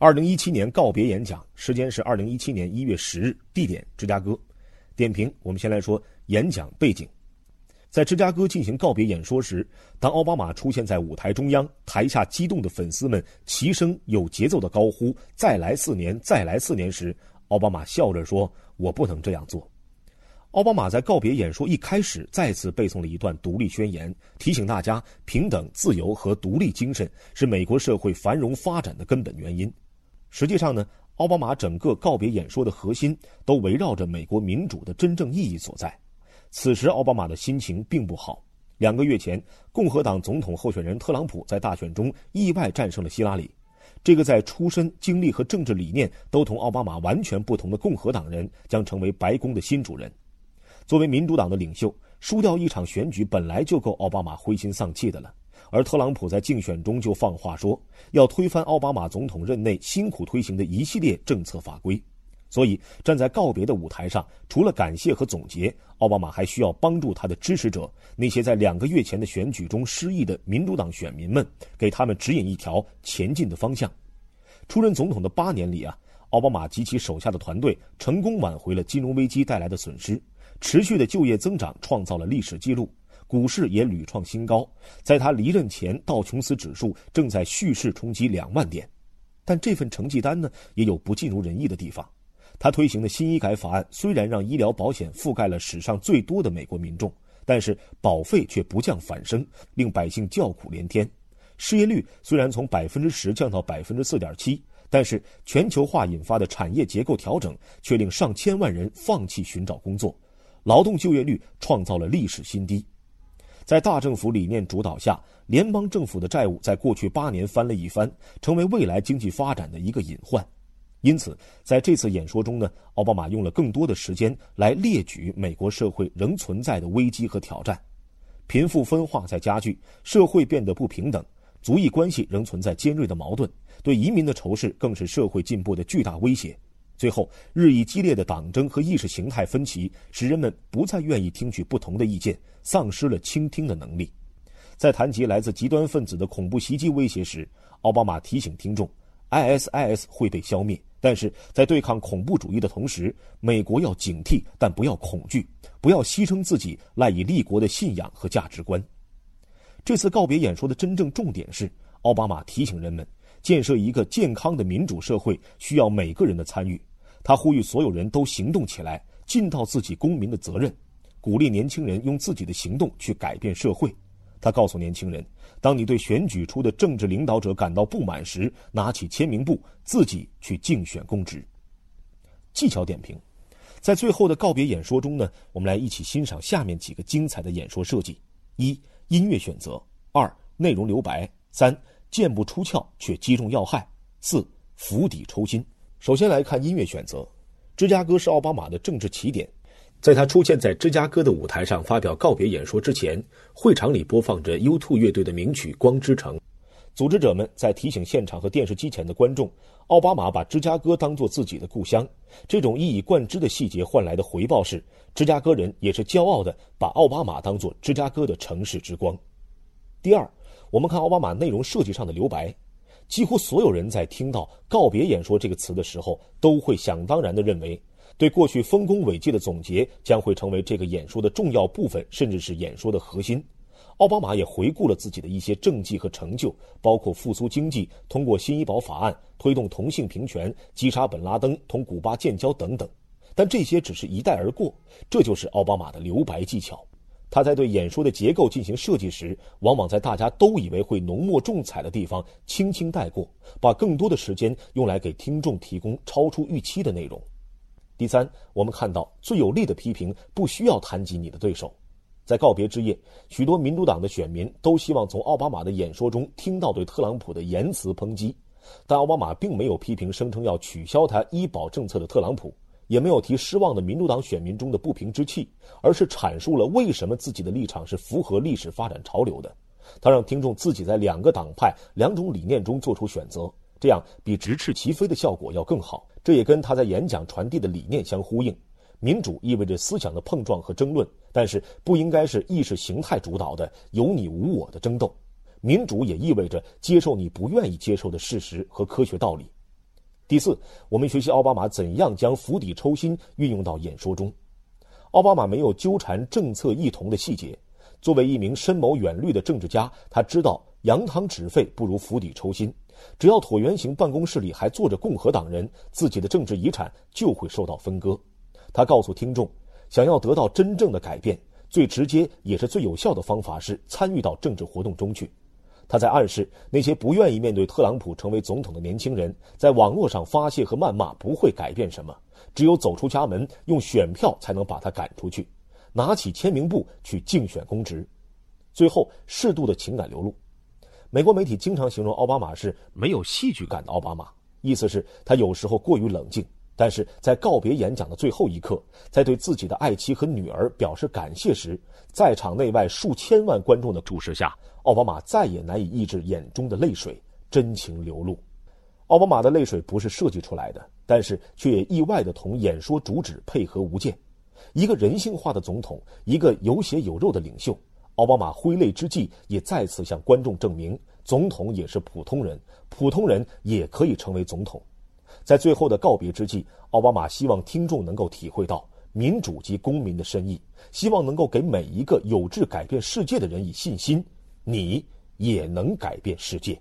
二零一七年告别演讲，时间是二零一七年一月十日，地点芝加哥。点评：我们先来说演讲背景。在芝加哥进行告别演说时，当奥巴马出现在舞台中央，台下激动的粉丝们齐声有节奏的高呼“再来四年，再来四年”时，奥巴马笑着说：“我不能这样做。”奥巴马在告别演说一开始再次背诵了一段独立宣言，提醒大家平等、自由和独立精神是美国社会繁荣发展的根本原因。实际上呢，奥巴马整个告别演说的核心都围绕着美国民主的真正意义所在。此时，奥巴马的心情并不好。两个月前，共和党总统候选人特朗普在大选中意外战胜了希拉里，这个在出身、经历和政治理念都同奥巴马完全不同的共和党人将成为白宫的新主人。作为民主党的领袖，输掉一场选举本来就够奥巴马灰心丧气的了。而特朗普在竞选中就放话说，要推翻奥巴马总统任内辛苦推行的一系列政策法规。所以，站在告别的舞台上，除了感谢和总结，奥巴马还需要帮助他的支持者，那些在两个月前的选举中失意的民主党选民们，给他们指引一条前进的方向。出任总统的八年里啊，奥巴马及其手下的团队成功挽回了金融危机带来的损失，持续的就业增长创造了历史记录。股市也屡创新高，在他离任前，道琼斯指数正在蓄势冲击两万点，但这份成绩单呢，也有不尽如人意的地方。他推行的新医改法案虽然让医疗保险覆盖了史上最多的美国民众，但是保费却不降反升，令百姓叫苦连天。失业率虽然从百分之十降到百分之四点七，但是全球化引发的产业结构调整却令上千万人放弃寻找工作，劳动就业率创造了历史新低。在大政府理念主导下，联邦政府的债务在过去八年翻了一番，成为未来经济发展的一个隐患。因此，在这次演说中呢，奥巴马用了更多的时间来列举美国社会仍存在的危机和挑战：贫富分化在加剧，社会变得不平等，族裔关系仍存在尖锐的矛盾，对移民的仇视更是社会进步的巨大威胁。最后，日益激烈的党争和意识形态分歧使人们不再愿意听取不同的意见，丧失了倾听的能力。在谈及来自极端分子的恐怖袭击威胁时，奥巴马提醒听众：“ISIS 会被消灭，但是在对抗恐怖主义的同时，美国要警惕，但不要恐惧，不要牺牲自己赖以立国的信仰和价值观。”这次告别演说的真正重点是，奥巴马提醒人们，建设一个健康的民主社会需要每个人的参与。他呼吁所有人都行动起来，尽到自己公民的责任，鼓励年轻人用自己的行动去改变社会。他告诉年轻人：“当你对选举出的政治领导者感到不满时，拿起签名簿，自己去竞选公职。”技巧点评：在最后的告别演说中呢，我们来一起欣赏下面几个精彩的演说设计：一、音乐选择；二、内容留白；三、剑不出鞘却击中要害；四、釜底抽薪。首先来看音乐选择，芝加哥是奥巴马的政治起点。在他出现在芝加哥的舞台上发表告别演说之前，会场里播放着 U2 乐队的名曲《光之城》。组织者们在提醒现场和电视机前的观众，奥巴马把芝加哥当作自己的故乡。这种一以贯之的细节换来的回报是，芝加哥人也是骄傲的把奥巴马当作芝加哥的城市之光。第二，我们看奥巴马内容设计上的留白。几乎所有人在听到“告别演说”这个词的时候，都会想当然地认为，对过去丰功伟绩的总结将会成为这个演说的重要部分，甚至是演说的核心。奥巴马也回顾了自己的一些政绩和成就，包括复苏经济、通过新医保法案、推动同性平权、击杀本拉登、同古巴建交等等。但这些只是一带而过，这就是奥巴马的留白技巧。他在对演说的结构进行设计时，往往在大家都以为会浓墨重彩的地方轻轻带过，把更多的时间用来给听众提供超出预期的内容。第三，我们看到最有力的批评不需要谈及你的对手。在告别之夜，许多民主党的选民都希望从奥巴马的演说中听到对特朗普的言辞抨击，但奥巴马并没有批评声称要取消他医保政策的特朗普。也没有提失望的民主党选民中的不平之气，而是阐述了为什么自己的立场是符合历史发展潮流的。他让听众自己在两个党派、两种理念中做出选择，这样比直斥其非的效果要更好。这也跟他在演讲传递的理念相呼应。民主意味着思想的碰撞和争论，但是不应该是意识形态主导的有你无我的争斗。民主也意味着接受你不愿意接受的事实和科学道理。第四，我们学习奥巴马怎样将釜底抽薪运用到演说中。奥巴马没有纠缠政策异同的细节。作为一名深谋远虑的政治家，他知道扬汤止沸不如釜底抽薪。只要椭圆形办公室里还坐着共和党人，自己的政治遗产就会受到分割。他告诉听众，想要得到真正的改变，最直接也是最有效的方法是参与到政治活动中去。他在暗示那些不愿意面对特朗普成为总统的年轻人，在网络上发泄和谩骂不会改变什么，只有走出家门，用选票才能把他赶出去，拿起签名簿去竞选公职。最后，适度的情感流露。美国媒体经常形容奥巴马是没有戏剧感的奥巴马，意思是他有时候过于冷静。但是在告别演讲的最后一刻，在对自己的爱妻和女儿表示感谢时，在场内外数千万观众的注视下，奥巴马再也难以抑制眼中的泪水，真情流露。奥巴马的泪水不是设计出来的，但是却也意外的同演说主旨配合无间。一个人性化的总统，一个有血有肉的领袖，奥巴马挥泪之际，也再次向观众证明，总统也是普通人，普通人也可以成为总统。在最后的告别之际，奥巴马希望听众能够体会到民主及公民的深意，希望能够给每一个有志改变世界的人以信心，你也能改变世界。